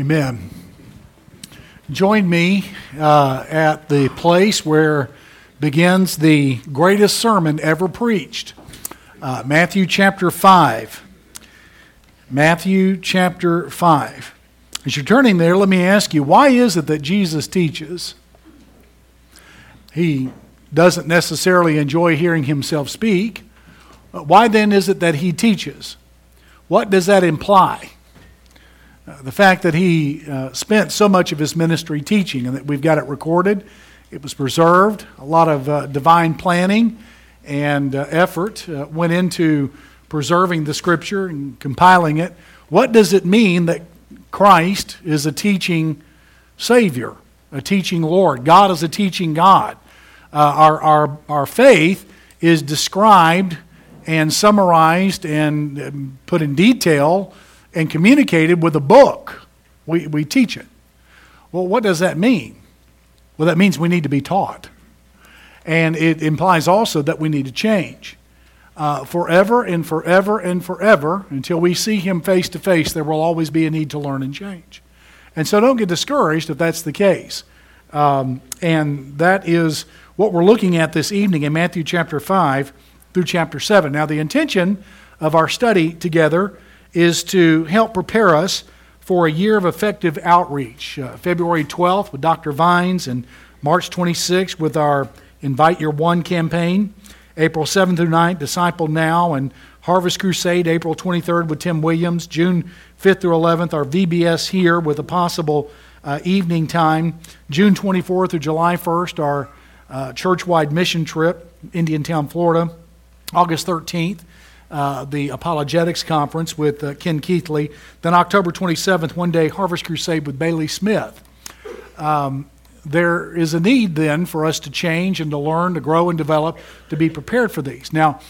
Amen. Join me uh, at the place where begins the greatest sermon ever preached uh, Matthew chapter 5. Matthew chapter 5. As you're turning there, let me ask you why is it that Jesus teaches? He doesn't necessarily enjoy hearing himself speak. Why then is it that he teaches? What does that imply? Uh, the fact that he uh, spent so much of his ministry teaching and that we've got it recorded, it was preserved. A lot of uh, divine planning and uh, effort uh, went into preserving the scripture and compiling it. What does it mean that Christ is a teaching Savior, a teaching Lord? God is a teaching God. our, our, our faith is described and summarized and um, put in detail and communicated with a book. We, we teach it. Well, what does that mean? Well, that means we need to be taught. And it implies also that we need to change. Uh, forever and forever and forever, until we see Him face to face, there will always be a need to learn and change. And so don't get discouraged if that's the case. Um, and that is what we're looking at this evening in Matthew chapter 5 through chapter 7. Now, the intention of our study together is to help prepare us for a year of effective outreach. Uh, February 12th with Dr. Vines and March 26th with our Invite Your One campaign. April 7th through 9th, Disciple Now and Harvest Crusade, April 23rd with Tim Williams. June 5th through 11th, our VBS here with a possible uh, evening time. June 24th through July 1st, our uh, church-wide mission trip, Indiantown, Florida. August 13th, uh, the Apologetics Conference with uh, Ken Keathley. Then October 27th, one day Harvest Crusade with Bailey Smith. Um, there is a need then for us to change and to learn, to grow and develop, to be prepared for these. Now,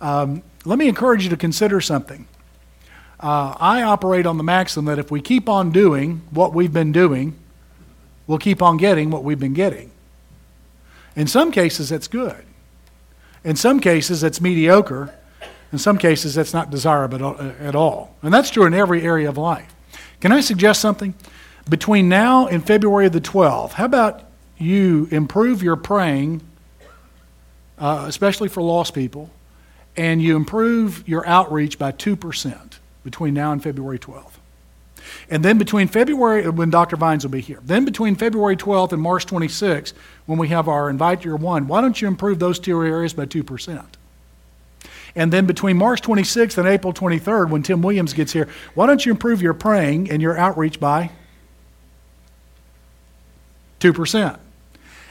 um, let me encourage you to consider something. Uh, I operate on the maxim that if we keep on doing what we've been doing, we'll keep on getting what we've been getting. In some cases, that's good. In some cases, that's mediocre. In some cases, that's not desirable at all. And that's true in every area of life. Can I suggest something? Between now and February the 12th, how about you improve your praying, uh, especially for lost people, and you improve your outreach by 2% between now and February 12th? And then between February, when Dr. Vines will be here, then between February 12th and March 26th, when we have our Invite Your One, why don't you improve those two areas by 2%? And then between March 26th and April 23rd, when Tim Williams gets here, why don't you improve your praying and your outreach by 2%?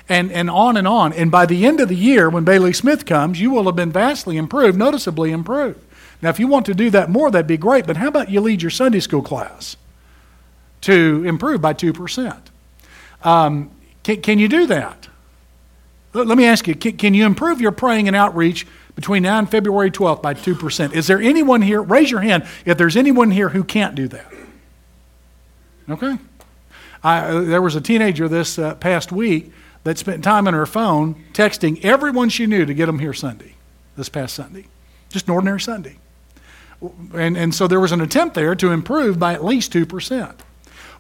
And, and on and on. And by the end of the year, when Bailey Smith comes, you will have been vastly improved, noticeably improved. Now, if you want to do that more, that'd be great. But how about you lead your Sunday school class? to improve by 2%. Um, can, can, you do that? Let, me ask you can, can, you improve your praying and outreach between now and February 12th by 2%? Is there anyone here? Raise your hand if there's anyone here who can't do that. Okay? I, there was a teenager this uh, past week that spent time on her phone texting everyone she knew to get them here Sunday, this past Sunday. Just an ordinary Sunday. And, and so there was an attempt there to improve by at least 2%.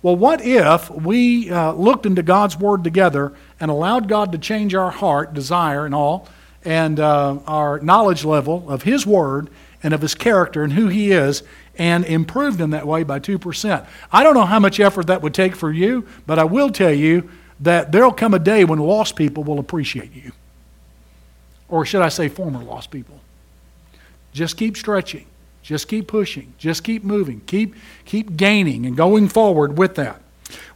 Well, what if we uh, looked into God's Word together and allowed God to change our heart, desire, and all, and uh, our knowledge level of His Word and of His character and who He is, and improved in that way by 2%? I don't know how much effort that would take for you, but I will tell you that there'll come a day when lost people will appreciate you. Or should I say, former lost people? Just keep stretching. Just keep pushing. Just keep moving. Keep, keep gaining and going forward with that.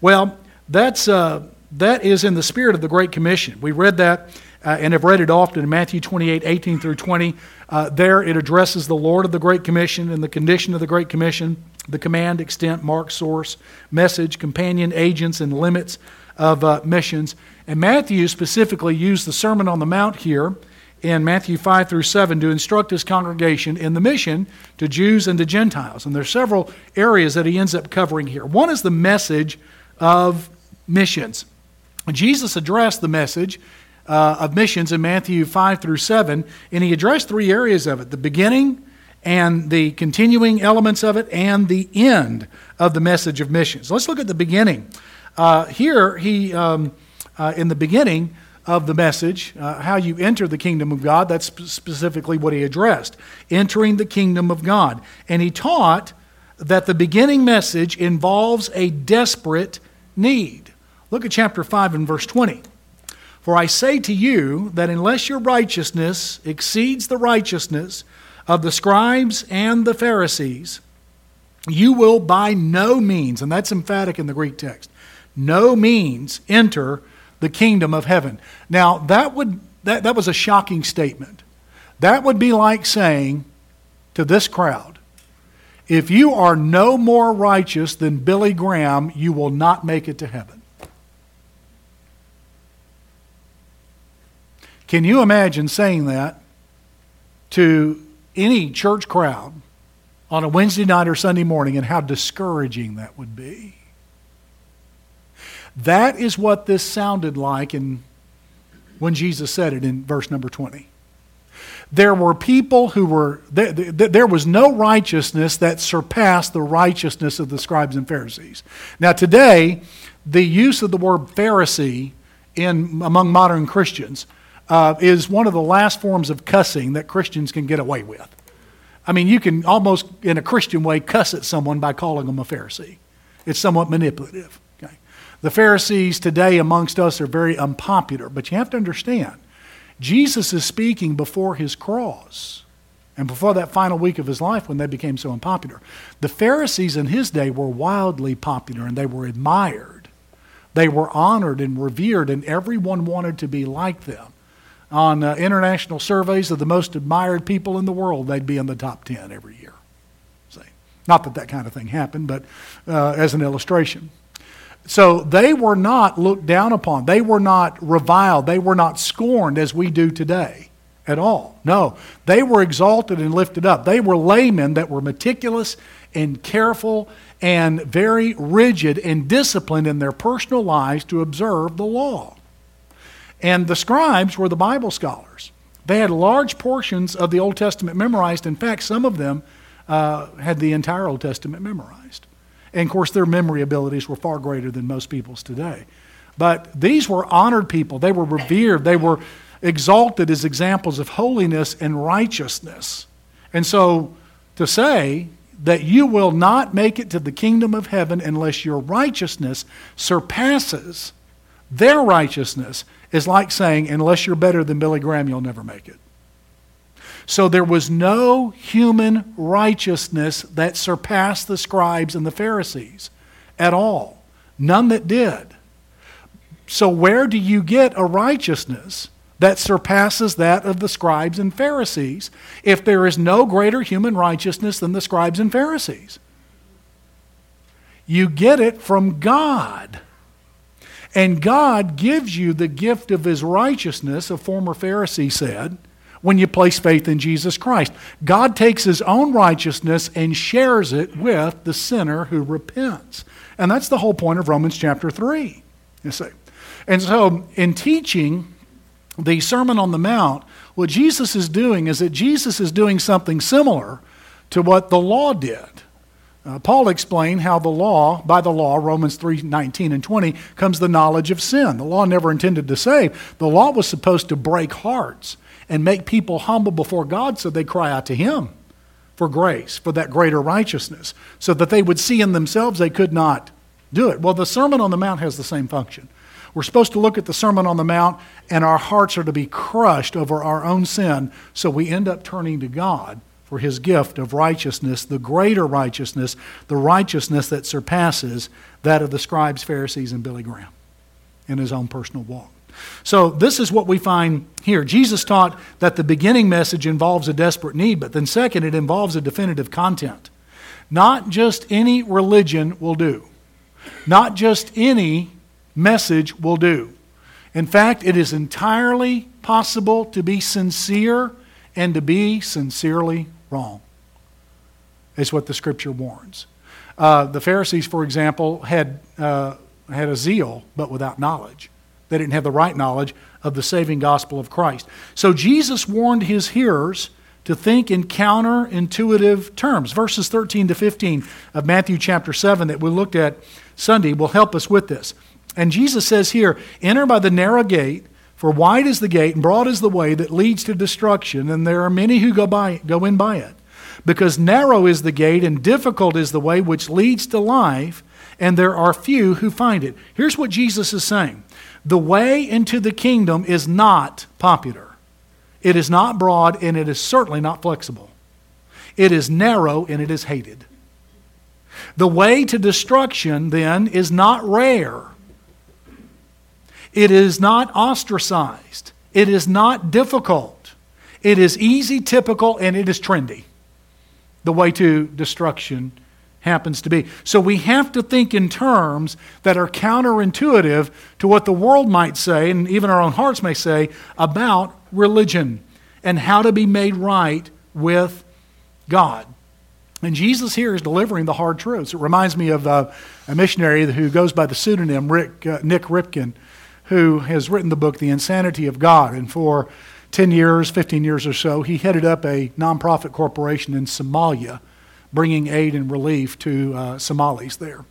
Well, that's, uh, that is in the spirit of the Great Commission. We read that uh, and have read it often in Matthew 28 18 through 20. Uh, there it addresses the Lord of the Great Commission and the condition of the Great Commission, the command, extent, mark, source, message, companion, agents, and limits of uh, missions. And Matthew specifically used the Sermon on the Mount here in Matthew 5 through 7 to instruct his congregation in the mission to Jews and to Gentiles. And there's several areas that he ends up covering here. One is the message of missions. Jesus addressed the message uh, of missions in Matthew 5 through 7, and he addressed three areas of it the beginning and the continuing elements of it and the end of the message of missions. Let's look at the beginning. Uh, here, he, um, uh, in the beginning of the message, uh, how you enter the kingdom of God, that's specifically what he addressed entering the kingdom of God. And he taught that the beginning message involves a desperate need. Look at chapter 5 and verse 20. For I say to you that unless your righteousness exceeds the righteousness of the scribes and the Pharisees, you will by no means, and that's emphatic in the Greek text, no means enter the kingdom of heaven. Now, that, would, that, that was a shocking statement. That would be like saying to this crowd, if you are no more righteous than Billy Graham, you will not make it to heaven. Can you imagine saying that to any church crowd on a Wednesday night or Sunday morning and how discouraging that would be? That is what this sounded like in, when Jesus said it in verse number 20. There were people who were, there, there was no righteousness that surpassed the righteousness of the scribes and Pharisees. Now, today, the use of the word Pharisee in, among modern Christians uh, is one of the last forms of cussing that Christians can get away with. I mean, you can almost, in a Christian way, cuss at someone by calling them a Pharisee. It's somewhat manipulative. Okay? The Pharisees today amongst us are very unpopular, but you have to understand Jesus is speaking before his cross and before that final week of his life when they became so unpopular. The Pharisees in his day were wildly popular and they were admired. They were honored and revered, and everyone wanted to be like them. On uh, international surveys of the most admired people in the world, they'd be in the top 10 every year. See? Not that that kind of thing happened, but uh, as an illustration. So they were not looked down upon. They were not reviled. They were not scorned as we do today at all. No, they were exalted and lifted up. They were laymen that were meticulous and careful and very rigid and disciplined in their personal lives to observe the law. And the scribes were the Bible scholars. They had large portions of the Old Testament memorized. In fact, some of them uh, had the entire Old Testament memorized. And of course, their memory abilities were far greater than most people's today. But these were honored people. They were revered. They were exalted as examples of holiness and righteousness. And so to say that you will not make it to the kingdom of heaven unless your righteousness surpasses their righteousness is like saying, unless you're better than Billy Graham, you'll never make it. So there was no human righteousness that surpassed the scribes and the Pharisees at all. None that did. So, where do you get a righteousness that surpasses that of the scribes and Pharisees if there is no greater human righteousness than the scribes and Pharisees? You get it from God. And God gives you the gift of his righteousness, a former Pharisee said when you place faith in Jesus Christ. God takes his own righteousness and shares it with the sinner who repents. And that's the whole point of Romans chapter 3. You see. And so, in teaching the Sermon on the Mount, what Jesus is doing is that Jesus is doing something similar to what the law did. Uh, Paul explained how the law, by the law, Romans 3 19 and 20, comes the knowledge of sin. The law never intended to save, the law was supposed to break hearts and make people humble before God so they cry out to Him for grace, for that greater righteousness, so that they would see in themselves they could not do it. Well, the Sermon on the Mount has the same function. We're supposed to look at the Sermon on the Mount, and our hearts are to be crushed over our own sin, so we end up turning to God for his gift of righteousness, the greater righteousness, the righteousness that surpasses that of the scribes, Pharisees, and Billy Graham in his own personal walk. So, this is what we find here. Jesus taught that the beginning message involves a desperate need, but then, second, it involves a definitive content. Not just any religion will do, not just any message will do. In fact, it is entirely possible to be sincere and to be sincerely wrong, is what the scripture warns. Uh, the Pharisees, for example, had, uh, had a zeal, but without knowledge. They didn't have the right knowledge of the saving gospel of Christ. So Jesus warned his hearers to think in counterintuitive terms. Verses 13 to 15 of Matthew chapter 7 that we looked at Sunday will help us with this. And Jesus says here, Enter by the narrow gate, for wide is the gate and broad is the way that leads to destruction, and there are many who go, by, go in by it. Because narrow is the gate and difficult is the way which leads to life, and there are few who find it. Here's what Jesus is saying The way into the kingdom is not popular. It is not broad, and it is certainly not flexible. It is narrow, and it is hated. The way to destruction, then, is not rare. It is not ostracized. It is not difficult. It is easy, typical, and it is trendy. The way to destruction happens to be. So we have to think in terms that are counterintuitive to what the world might say, and even our own hearts may say, about religion and how to be made right with God. And Jesus here is delivering the hard truths. It reminds me of uh, a missionary who goes by the pseudonym Rick, uh, Nik Ripken, who has written the book, The Insanity of God. And for 10 years, 15 years or so, he headed up a nonprofit corporation in Somalia, bringing aid and relief to uh, Somalis there.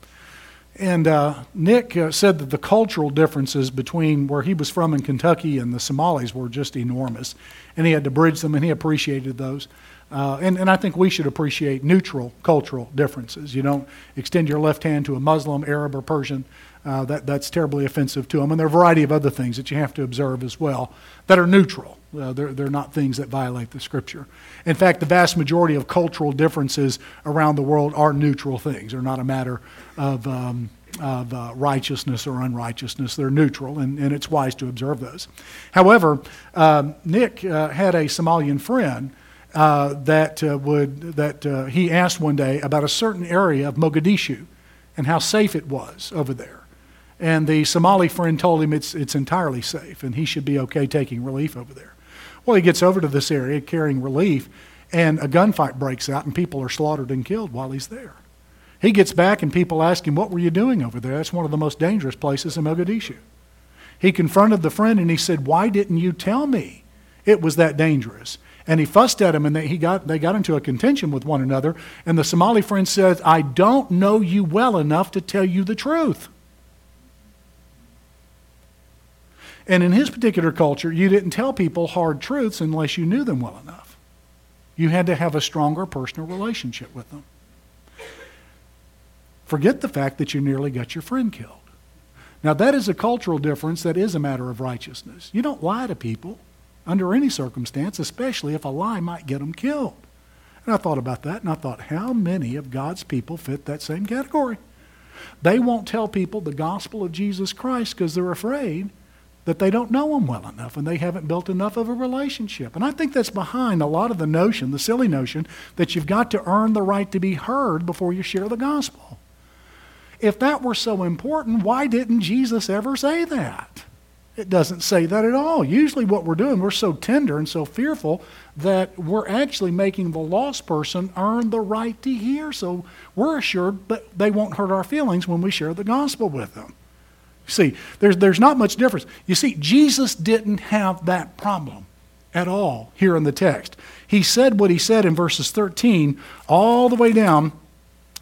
And uh, Nik uh, said that the cultural differences between where he was from in Kentucky and the Somalis were just enormous. And he had to bridge them, and he appreciated those. Uh, and, and I think we should appreciate neutral cultural differences. You don't extend your left hand to a Muslim, Arab, or Persian. Uh, that, that's terribly offensive to them. And there are a variety of other things that you have to observe as well that are neutral. Uh, they're, they're not things that violate the Scripture. In fact, the vast majority of cultural differences around the world are neutral things. They're not a matter of, um, of uh, righteousness or unrighteousness. They're neutral, and, and it's wise to observe those. However, um, Nik uh, had a Somalian friend uh, that, uh, would, that uh, he asked one day about a certain area of Mogadishu and how safe it was over there. And the Somali friend told him it's, it's entirely safe and he should be okay taking relief over there. Well, he gets over to this area carrying relief, and a gunfight breaks out, and people are slaughtered and killed while he's there. He gets back, and people ask him, What were you doing over there? That's one of the most dangerous places in Mogadishu. He confronted the friend and he said, Why didn't you tell me it was that dangerous? And he fussed at him, and they, he got, they got into a contention with one another. And the Somali friend said, I don't know you well enough to tell you the truth. And in his particular culture, you didn't tell people hard truths unless you knew them well enough. You had to have a stronger personal relationship with them. Forget the fact that you nearly got your friend killed. Now, that is a cultural difference that is a matter of righteousness. You don't lie to people under any circumstance, especially if a lie might get them killed. And I thought about that, and I thought, how many of God's people fit that same category? They won't tell people the gospel of Jesus Christ because they're afraid that they don't know him well enough and they haven't built enough of a relationship. And I think that's behind a lot of the notion, the silly notion, that you've got to earn the right to be heard before you share the gospel. If that were so important, why didn't Jesus ever say that? It doesn't say that at all. Usually, what we're doing, we're so tender and so fearful that we're actually making the lost person earn the right to hear. So we're assured that they won't hurt our feelings when we share the gospel with them. See, there's, there's not much difference. You see, Jesus didn't have that problem at all here in the text. He said what he said in verses 13 all the way down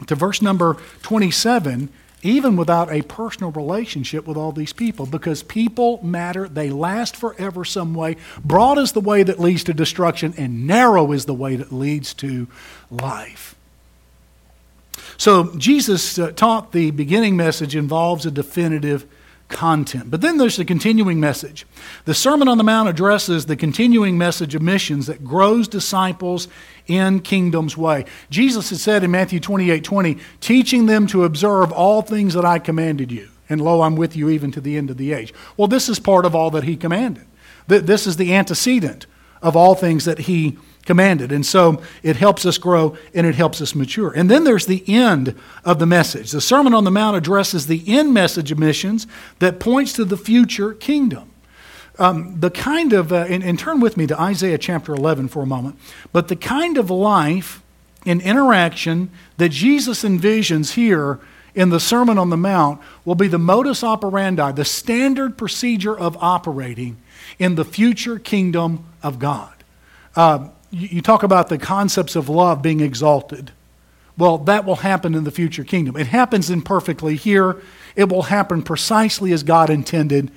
to verse number 27, even without a personal relationship with all these people, because people matter. They last forever some way. Broad is the way that leads to destruction, and narrow is the way that leads to life. So Jesus uh, taught the beginning message involves a definitive content. But then there's the continuing message. The Sermon on the Mount addresses the continuing message of missions that grows disciples in kingdom's way. Jesus had said in Matthew 28 20, teaching them to observe all things that I commanded you. And lo, I'm with you even to the end of the age. Well, this is part of all that he commanded. This is the antecedent of all things that he commanded. And so it helps us grow and it helps us mature. And then there's the end of the message. The Sermon on the Mount addresses the end message of missions that points to the future kingdom. Um, the kind of, uh, and, and turn with me to Isaiah chapter 11 for a moment, but the kind of life and interaction that Jesus envisions here in the Sermon on the Mount will be the modus operandi, the standard procedure of operating in the future kingdom of God. Uh, you, talk about the concepts of love being exalted. Well, that will happen in the future kingdom. It happens imperfectly here. It will happen precisely as God intended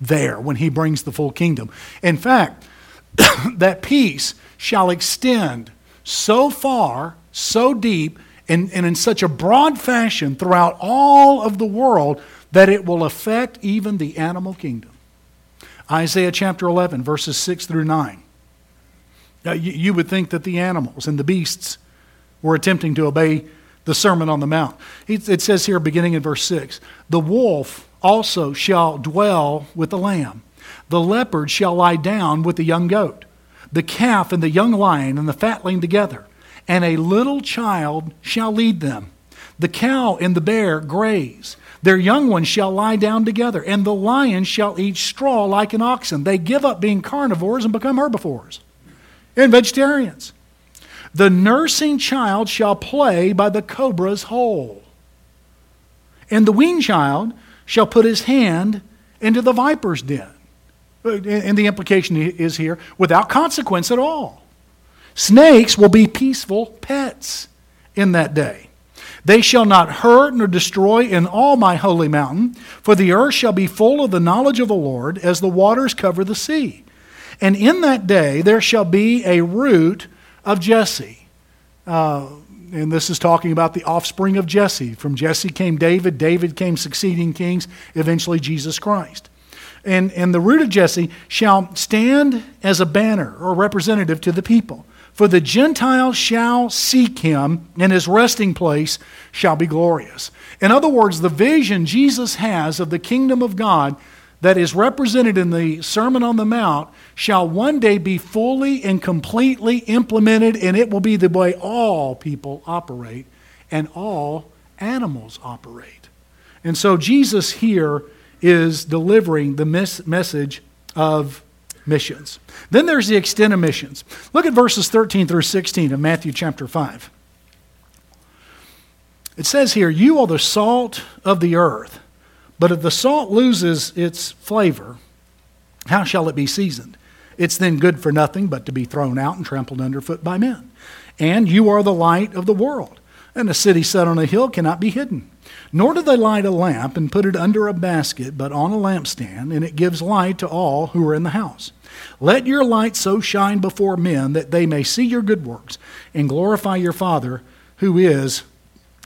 there when He brings the full kingdom. In fact, that peace shall extend so far, so deep, and, and in such a broad fashion throughout all of the world that it will affect even the animal kingdom. Isaiah chapter 11, verses 6 through 9. Now, you, would think that the animals and the beasts were attempting to obey the Sermon on the Mount. It says here, beginning in verse 6 The wolf also shall dwell with the lamb, the leopard shall lie down with the young goat, the calf and the young lion and the fatling together, and a little child shall lead them. The cow and the bear graze. Their young ones shall lie down together, and the lion shall eat straw like an oxen. They give up being carnivores and become herbivores and vegetarians. The nursing child shall play by the cobra's hole, and the weaned child shall put his hand into the viper's den. Uh, and the implication is here without consequence at all. Snakes will be peaceful pets in that day. They shall not hurt nor destroy in all my holy mountain, for the earth shall be full of the knowledge of the Lord as the waters cover the sea. And in that day there shall be a root of Jesse. Uh, and this is talking about the offspring of Jesse. From Jesse came David, David came succeeding kings, eventually Jesus Christ. And, and the root of Jesse shall stand as a banner or representative to the people. For the Gentiles shall seek him, and his resting place shall be glorious. In other words, the vision Jesus has of the kingdom of God that is represented in the Sermon on the Mount shall one day be fully and completely implemented, and it will be the way all people operate and all animals operate. And so Jesus here is delivering the mes- message of missions. Then there's the extent of missions. Look at verses 13 through 16 of Matthew chapter 5. It says here, You are the salt of the earth. But if the salt loses its flavor, how shall it be seasoned? It's then good for nothing but to be thrown out and trampled underfoot by men. And you are the light of the world. And a city set on a hill cannot be hidden. Nor do they light a lamp and put it under a basket, but on a lampstand, and it gives light to all who are in the house. Let your light so shine before men that they may see your good works and glorify your Father who is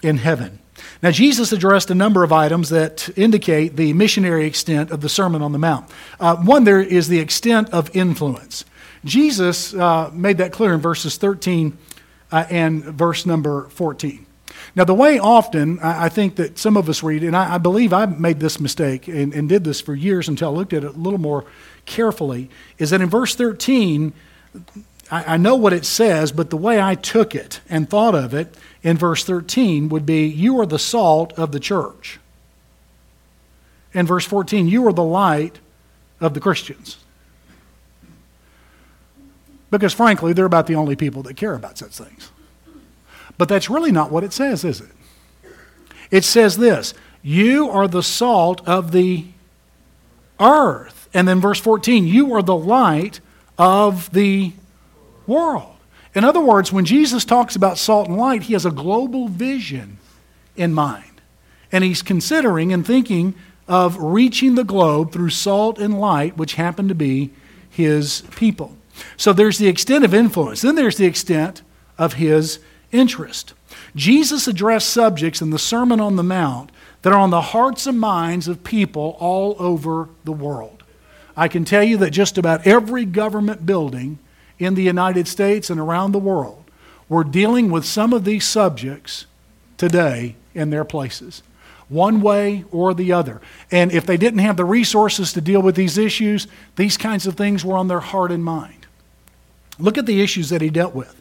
in heaven. Now, Jesus addressed a number of items that indicate the missionary extent of the Sermon on the Mount. Uh, one, there is the extent of influence. Jesus uh, made that clear in verses 13 uh, and verse number 14. Now, the way often I, think that some of us read, and I, I believe I made this mistake and, and, did this for years until I looked at it a little more carefully, is that in verse 13, I, I know what it says, but the way I took it and thought of it in verse 13 would be, You are the salt of the church. In verse 14, You are the light of the Christians. Because frankly, they're about the only people that care about such things. But that's really not what it says, is it? It says this You are the salt of the earth. And then verse 14, You are the light of the world. In other words, when Jesus talks about salt and light, he has a global vision in mind. And he's considering and thinking of reaching the globe through salt and light, which happen to be his people. So there's the extent of influence. Then there's the extent of his interest. Jesus addressed subjects in the Sermon on the Mount that are on the hearts and minds of people all over the world. I can tell you that just about every government building in the United States and around the world were dealing with some of these subjects today in their places, one way or the other. And if they didn't have the resources to deal with these issues, these kinds of things were on their heart and mind. Look at the issues that he dealt with.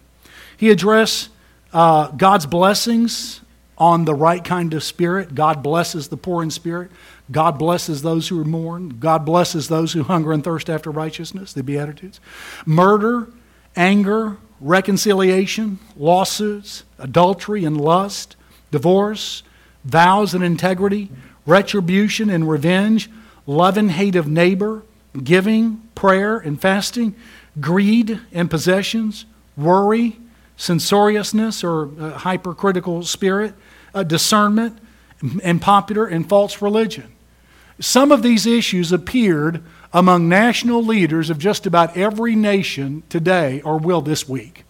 He addressed uh, God's blessings on the right kind of spirit. God blesses the poor in spirit. God blesses those who mourn. God blesses those who hunger and thirst after righteousness, the Beatitudes. Murder, anger, reconciliation, lawsuits, adultery and lust, divorce, vows and integrity, retribution and revenge, love and hate of neighbor, giving, prayer and fasting, greed and possessions, worry, censoriousness or uh, hypercritical spirit, uh, discernment, and popular and false religion. Some of these issues appeared among national leaders of just about every nation today or will this week.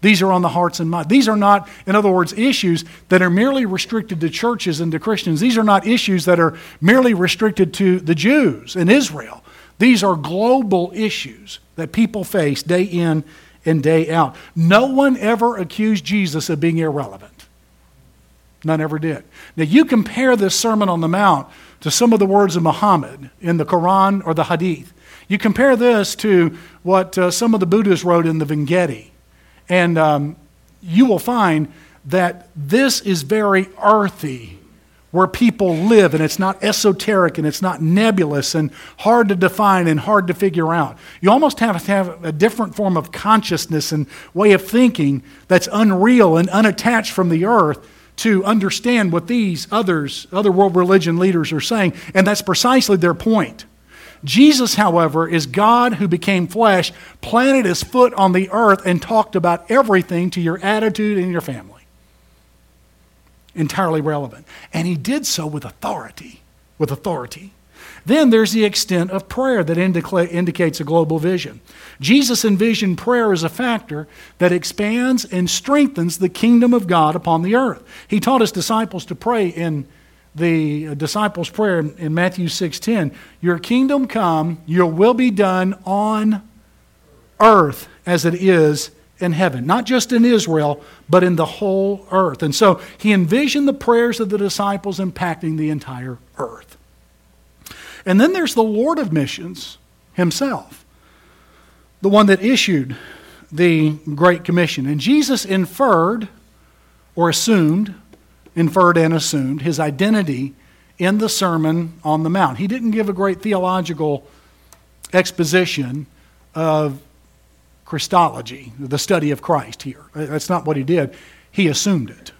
These are on the hearts and minds. These are not, in other words, issues that are merely restricted to churches and to Christians. These are not issues that are merely restricted to the Jews and Israel. These are global issues that people face day in and day out. No one ever accused Jesus of being irrelevant. None ever did. Now, you compare this Sermon on the Mount to some of the words of Muhammad in the Quran or the Hadith. You compare this to what uh, some of the Buddhists wrote in the Vingeti, and um, you will find that this is very earthy where people live, and it's not esoteric and it's not nebulous and hard to define and hard to figure out. You almost have to have a different form of consciousness and way of thinking that's unreal and unattached from the earth to understand what these others, other world religion leaders are saying, and that's precisely their point. Jesus, however, is God who became flesh, planted his foot on the earth, and talked about everything to your attitude and your family. Entirely relevant. And he did so with authority. With authority. Then there's the extent of prayer that indica- indicates a global vision. Jesus envisioned prayer as a factor that expands and strengthens the kingdom of God upon the earth. He taught his disciples to pray in the uh, disciples' prayer in Matthew 6:10, "Your kingdom come, your will be done on earth as it is in heaven, not just in Israel, but in the whole earth." And so he envisioned the prayers of the disciples impacting the entire earth. And then there's the Lord of missions himself, the one that issued the Great Commission. And Jesus inferred or assumed, inferred and assumed his identity in the Sermon on the Mount. He didn't give a great theological exposition of Christology, the study of Christ here. That's not what he did. He assumed it.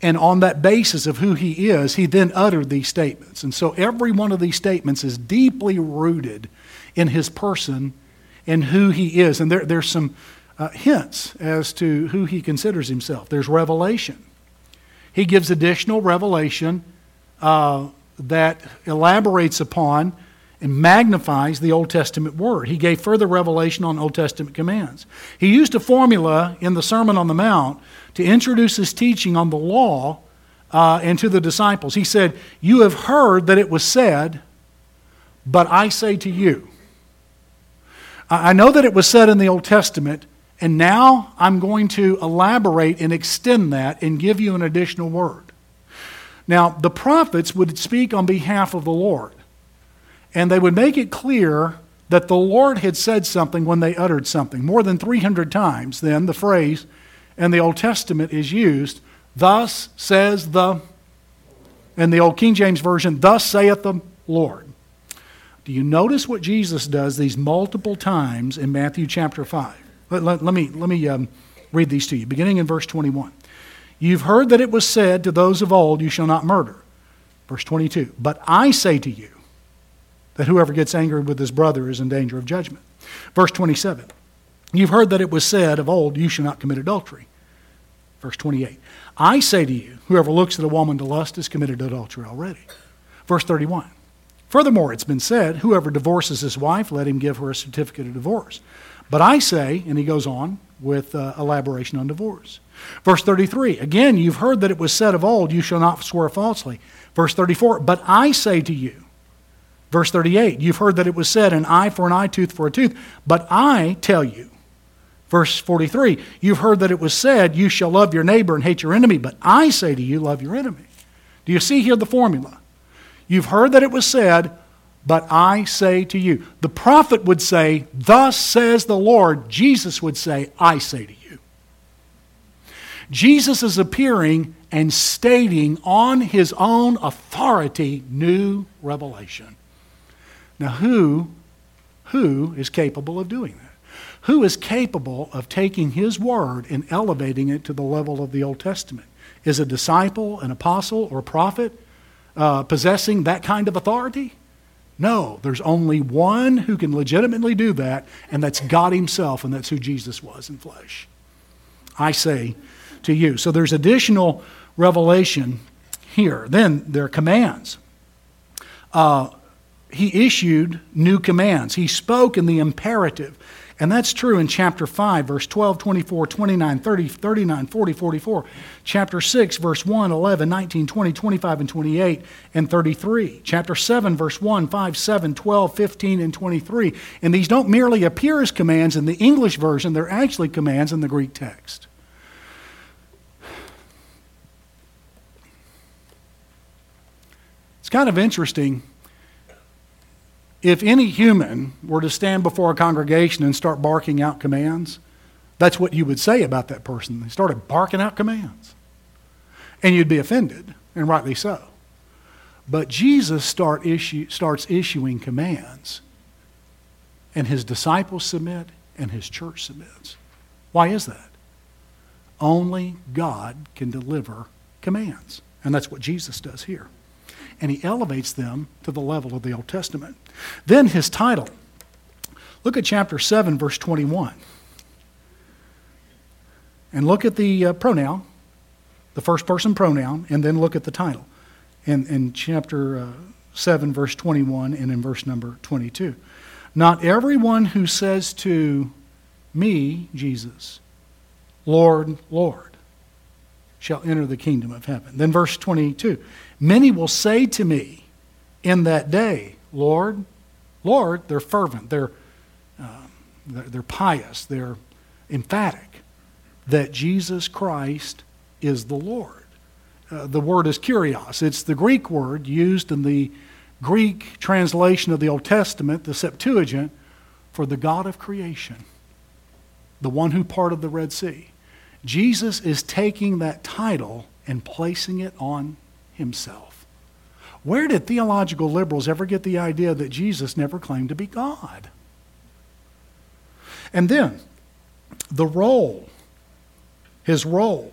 And on that basis of who he is, he then uttered these statements. And so every one of these statements is deeply rooted in his person and who he is. And there, there's some uh, hints as to who he considers himself. There's revelation. He gives additional revelation uh, that elaborates upon and magnifies the Old Testament word. He gave further revelation on Old Testament commands. He used a formula in the Sermon on the Mount to introduce his teaching on the law uh, and to the disciples. He said, You have heard that it was said, but I say to you. I know that it was said in the Old Testament, and now I'm going to elaborate and extend that and give you an additional word. Now, the prophets would speak on behalf of the Lord. And they would make it clear that the Lord had said something when they uttered something. More than 300 times, then, the phrase in the Old Testament is used, Thus says the, in the Old King James Version, Thus saith the Lord. Do you notice what Jesus does these multiple times in Matthew chapter 5? Let, let, let me, let me um, read these to you, beginning in verse 21. You've heard that it was said to those of old, You shall not murder. Verse 22. But I say to you, that whoever gets angry with his brother is in danger of judgment. Verse 27 You've heard that it was said of old, You shall not commit adultery. Verse 28 I say to you, whoever looks at a woman to lust has committed adultery already. Verse 31 Furthermore, it's been said, Whoever divorces his wife, let him give her a certificate of divorce. But I say, and he goes on with uh, elaboration on divorce. Verse 33 Again, you've heard that it was said of old, You shall not swear falsely. Verse 34 But I say to you, Verse 38, you've heard that it was said, an eye for an eye, tooth for a tooth. But I tell you, verse 43, you've heard that it was said, you shall love your neighbor and hate your enemy. But I say to you, love your enemy. Do you see here the formula? You've heard that it was said, but I say to you. The prophet would say, Thus says the Lord. Jesus would say, I say to you. Jesus is appearing and stating on his own authority new revelation. Now, who, who is capable of doing that? Who is capable of taking his word and elevating it to the level of the Old Testament? Is a disciple, an apostle, or a prophet uh, possessing that kind of authority? No, there's only one who can legitimately do that, and that's God Himself, and that's who Jesus was in flesh. I say to you. So there's additional revelation here. Then there are commands. Uh, he issued new commands. He spoke in the imperative. And that's true in chapter 5, verse 12, 24, 29, 30, 39, 40, 44. Chapter 6, verse 1, 11, 19, 20, 25, and 28, and 33. Chapter 7, verse 1, 5, 7, 12, 15, and 23. And these don't merely appear as commands in the English version, they're actually commands in the Greek text. It's kind of interesting if any human were to stand before a congregation and start barking out commands, that's what you would say about that person. They started barking out commands. And you'd be offended, and rightly so. But Jesus start issue, starts issuing commands, and his disciples submit, and his church submits. Why is that? Only God can deliver commands. And that's what Jesus does here and he elevates them to the level of the Old Testament. Then his title. Look at chapter 7, verse 21. And look at the uh, pronoun, the first person pronoun, and then look at the title in, in chapter uh, 7, verse 21, and in verse number 22. Not everyone who says to me, Jesus, Lord, Lord, shall enter the kingdom of heaven. Then verse 22 Many will say to me in that day, Lord, Lord, they're fervent, they're, uh, they're, pious, they're emphatic that Jesus Christ is the Lord. Uh, the word is kurios. It's the Greek word used in the Greek translation of the Old Testament, the Septuagint, for the God of creation, the one who parted the Red Sea. Jesus is taking that title and placing it on himself. Where did theological liberals ever get the idea that Jesus never claimed to be God? And then, the role, his role.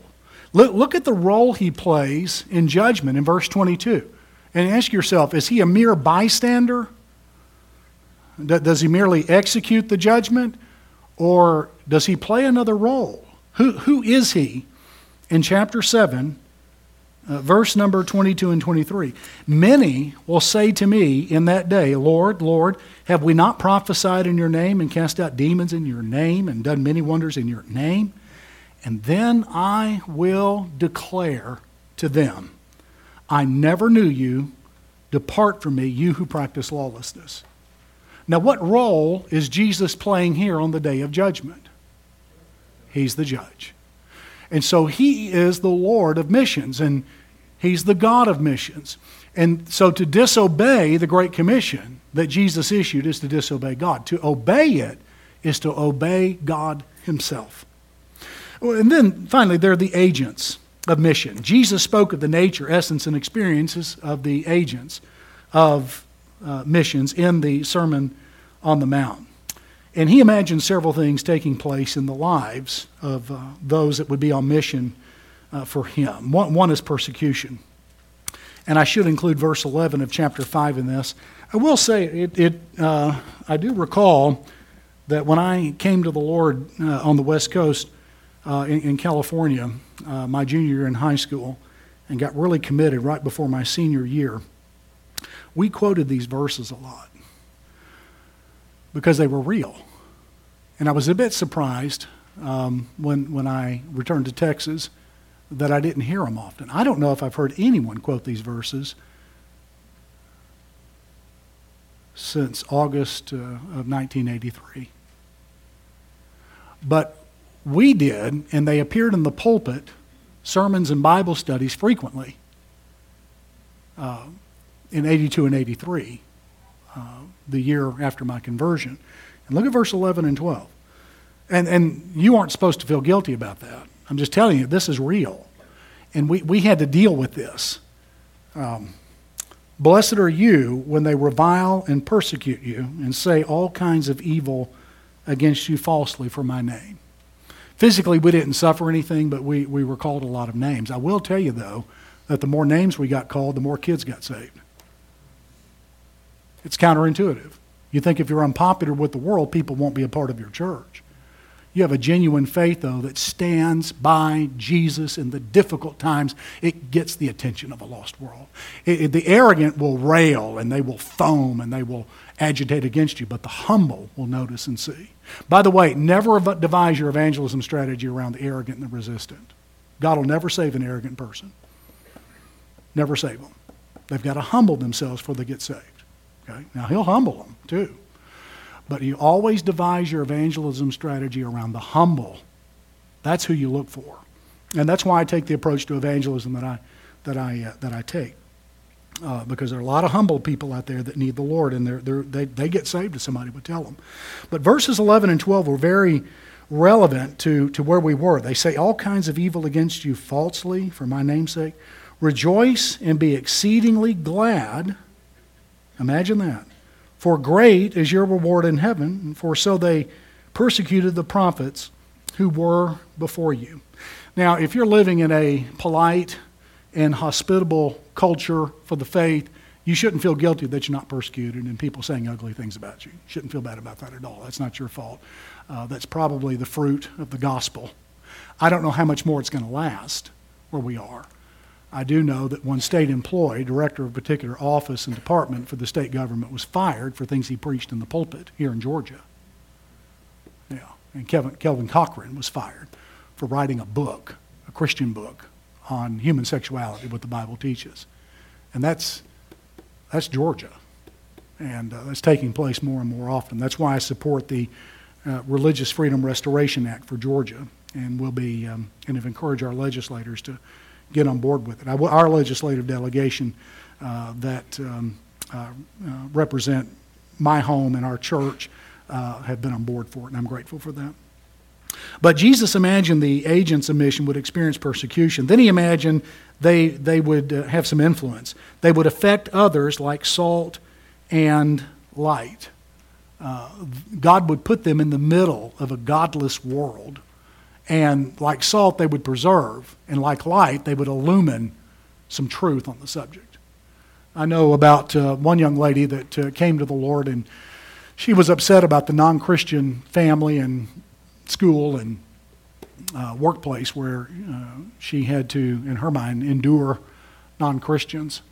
Look, look at the role he plays in judgment in verse 22. And ask yourself is he a mere bystander? Does he merely execute the judgment? Or does he play another role? Who, who is he in chapter 7, uh, verse number 22 and 23? Many will say to me in that day, Lord, Lord, have we not prophesied in your name and cast out demons in your name and done many wonders in your name? And then I will declare to them, I never knew you. Depart from me, you who practice lawlessness. Now, what role is Jesus playing here on the day of judgment? He's the judge. And so he is the Lord of missions, and he's the God of missions. And so to disobey the Great Commission that Jesus issued is to disobey God. To obey it is to obey God himself. And then finally, there are the agents of mission. Jesus spoke of the nature, essence, and experiences of the agents of uh, missions in the Sermon on the Mount. And he imagined several things taking place in the lives of uh, those that would be on mission uh, for him. One, one, is persecution. And I should include verse 11 of chapter 5 in this. I will say, it, it uh, I do recall that when I came to the Lord uh, on the West Coast uh, in, in, California, uh, my junior year in high school, and got really committed right before my senior year, we quoted these verses a lot because they were real. And I was a bit surprised um, when, when I returned to Texas that I didn't hear them often. I don't know if I've heard anyone quote these verses since August uh, of 1983. But we did, and they appeared in the pulpit, sermons and Bible studies frequently uh, in 82 and 83 the year after my conversion. And look at verse 11 and 12. And, and you aren't supposed to feel guilty about that. I'm just telling you, this is real. And we, we had to deal with this. Um, Blessed are you when they revile and persecute you and say all kinds of evil against you falsely for my name. Physically, we didn't suffer anything, but we, we were called a lot of names. I will tell you, though, that the more names we got called, the more kids got saved. It's counterintuitive. You think if you're unpopular with the world, people won't be a part of your church. You have a genuine faith, though, that stands by Jesus in the difficult times. It gets the attention of a lost world. It, it, the arrogant will rail and they will foam and they will agitate against you, but the humble will notice and see. By the way, never devise your evangelism strategy around the arrogant and the resistant. God will never save an arrogant person. Never save them. They've got to humble themselves before they get saved. Okay? Now, He'll humble them too. But you always devise your evangelism strategy around the humble. That's who you look for. And that's why I take the approach to evangelism that I, that I, uh, that I take. Uh, because there are a lot of humble people out there that need the Lord, and they're, they're, they, they get saved if somebody would tell them. But verses 11 and 12 were very relevant to, to where we were. They say all kinds of evil against you falsely for my name's sake. Rejoice and be exceedingly glad. Imagine that. For great is your reward in heaven, for so they persecuted the prophets who were before you. Now, if you're living in a polite and hospitable culture for the faith, you shouldn't feel guilty that you're not persecuted and people saying ugly things about you. You shouldn't feel bad about that at all. That's not your fault. Uh, that's probably the fruit of the gospel. I don't know how much more it's going to last where we are. I do know that one state employee, director of a particular office and department for the state government, was fired for things he preached in the pulpit here in Georgia. Yeah, and Kevin, Kelvin Cochran was fired for writing a book, a Christian book, on human sexuality, what the Bible teaches. And that's, that's Georgia. And uh, that's taking place more and more often. That's why I support the uh, Religious Freedom Restoration Act for Georgia and we'll be, um, and have encouraged our legislators to get on board with it. I, our legislative delegation uh, that um, uh, uh, represent my home and our church uh, have been on board for it, and I'm grateful for that. But Jesus imagined the agents of mission would experience persecution. Then he imagined they, they would uh, have some influence. They would affect others like salt and light. Uh, God would put them in the middle of a godless world and like salt, they would preserve, and like light, they would illumine some truth on the subject. I know about uh, one young lady that uh, came to the Lord, and she was upset about the non Christian family and school and uh, workplace where uh, she had to, in her mind, endure non Christians.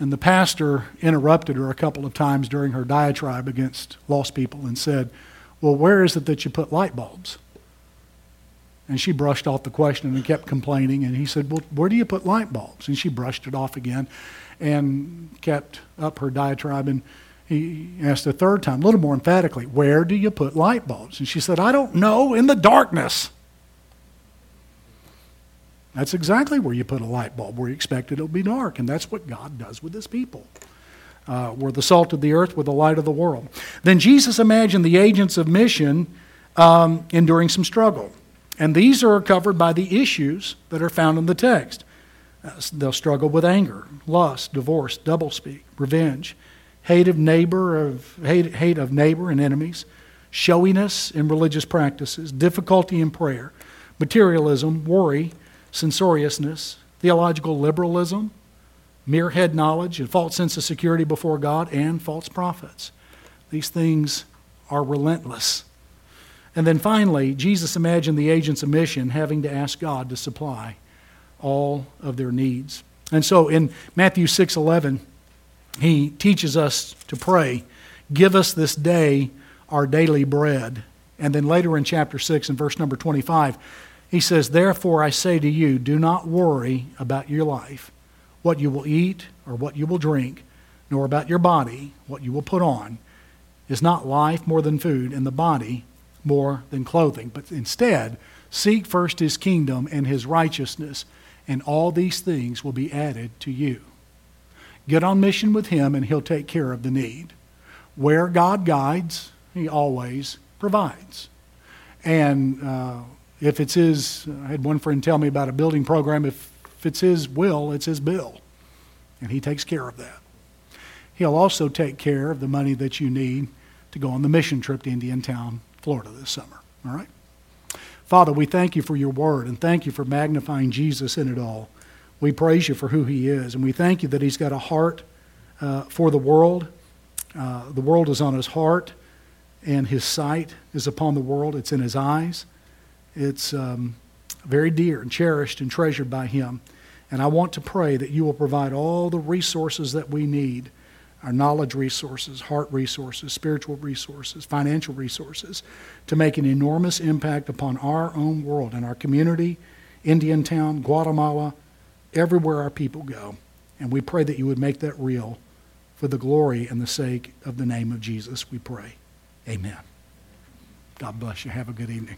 And the pastor interrupted her a couple of times during her diatribe against lost people and said, Well, where is it that you put light bulbs? And she brushed off the question and kept complaining. And he said, Well, where do you put light bulbs? And she brushed it off again and kept up her diatribe. And he asked a third time, a little more emphatically, Where do you put light bulbs? And she said, I don't know, in the darkness. That's exactly where you put a light bulb, where you expect it will be dark. And that's what God does with his people. Uh, we're the salt of the earth, we're the light of the world. Then Jesus imagined the agents of mission um, enduring some struggle. And these are covered by the issues that are found in the text. Uh, they'll struggle with anger, lust, divorce, doublespeak, revenge, hate of neighbor of hate, hate of neighbor and enemies, showiness in religious practices, difficulty in prayer, materialism, worry, censoriousness, theological liberalism, mere head knowledge, and false sense of security before God, and false prophets. These things are relentless and then finally, Jesus imagined the agents of mission having to ask God to supply all of their needs. And so in Matthew 6:11, he teaches us to pray, "Give us this day our daily bread." And then later in chapter 6 and verse number 25, he says, "Therefore I say to you, do not worry about your life, what you will eat or what you will drink, nor about your body, what you will put on. Is not life more than food, and the body more than clothing. But instead, seek first his kingdom and his righteousness, and all these things will be added to you. Get on mission with him, and he'll take care of the need. Where God guides, he always provides. And uh, if it's his, I had one friend tell me about a building program, if, if it's his will, it's his bill. And he takes care of that. He'll also take care of the money that you need to go on the mission trip to Indiantown Florida this summer. All right? Father, we thank you for your word and thank you for magnifying Jesus in it all. We praise you for who he is, and we thank you that he's got a heart uh, for the world, Uh, the world is on his heart, and his sight is upon the world. It's in his eyes. It's um, very dear and cherished and treasured by him. And I want to pray that you will provide all the resources that we need our knowledge resources, heart resources, spiritual resources, financial resources to make an enormous impact upon our own world and our community, Indiantown, Guatemala, everywhere our people go. And we pray that you would make that real for the glory and the sake of the name of Jesus, we pray. Amen. God bless you. Have a good evening.